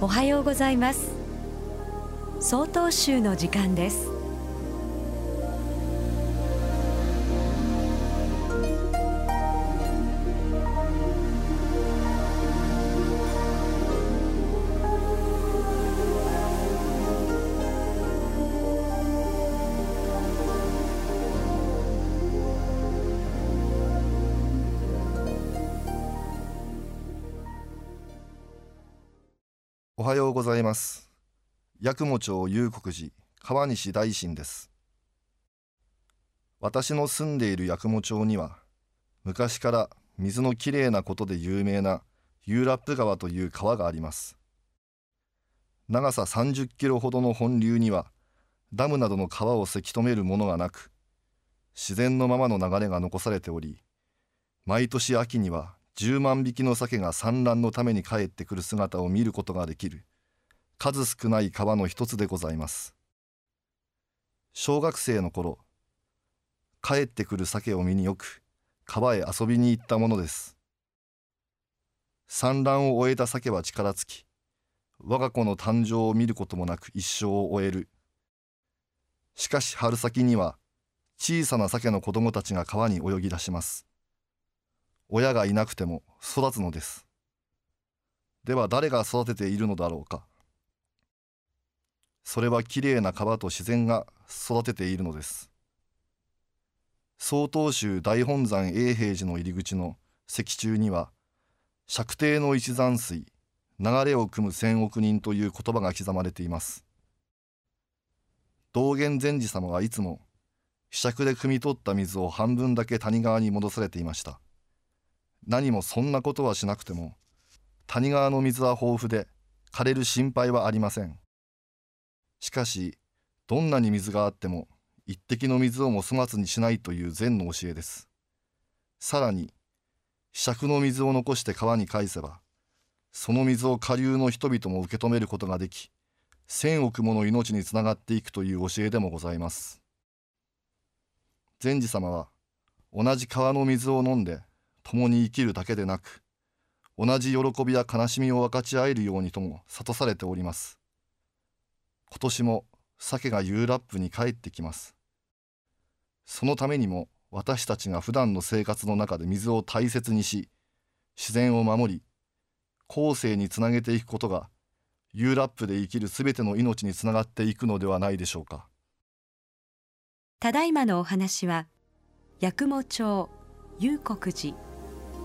おはようございます。総統集の時間です。おはようございます。八雲町幽国寺川西大臣です。私の住んでいる八雲町には昔から水のきれいなことで有名なユーラップ川という川があります。長さ30キロほどの本流にはダムなどの川をせき止めるものがなく自然のままの流れが残されており毎年秋には10万匹の鮭が産卵のために帰ってくる姿を見ることができる。数少ない川の一つでございます。小学生の頃帰ってくる鮭を見によく川へ遊びに行ったものです。産卵を終えた鮭は力尽き我が子の誕生を見ることもなく一生を終える。しかし春先には小さな鮭の子供たちが川に泳ぎ出します。親がいなくても育つのです。では誰が育てているのだろうか。それはきれいな川と自然が育てているのです。曹洞宗大本山永平寺の入り口の石柱には釈帝の一山水流れを汲む千億人という言葉が刻まれています。道元禅師様はいつも柄杓で汲み取った水を半分だけ谷川に戻されていました。何もそんなことはしなくても谷川の水は豊富で枯れる心配はありません。しかしどんなに水があっても一滴の水をも粗末にしないという禅の教えです。さらに尺の水を残して川に返せばその水を下流の人々も受け止めることができ千億もの命につながっていくという教えでもございます。禅師様は同じ川の水を飲んで共に生きるだけでなく同じ喜びや悲しみを分かち合えるようにとも諭されております。今年も鮭がユーラップに帰ってきます。そのためにも私たちが普段の生活の中で水を大切にし自然を守り後世につなげていくことがユーラップで生きるすべての命につながっていくのではないでしょうか。ただいまのお話は八雲町幽国寺。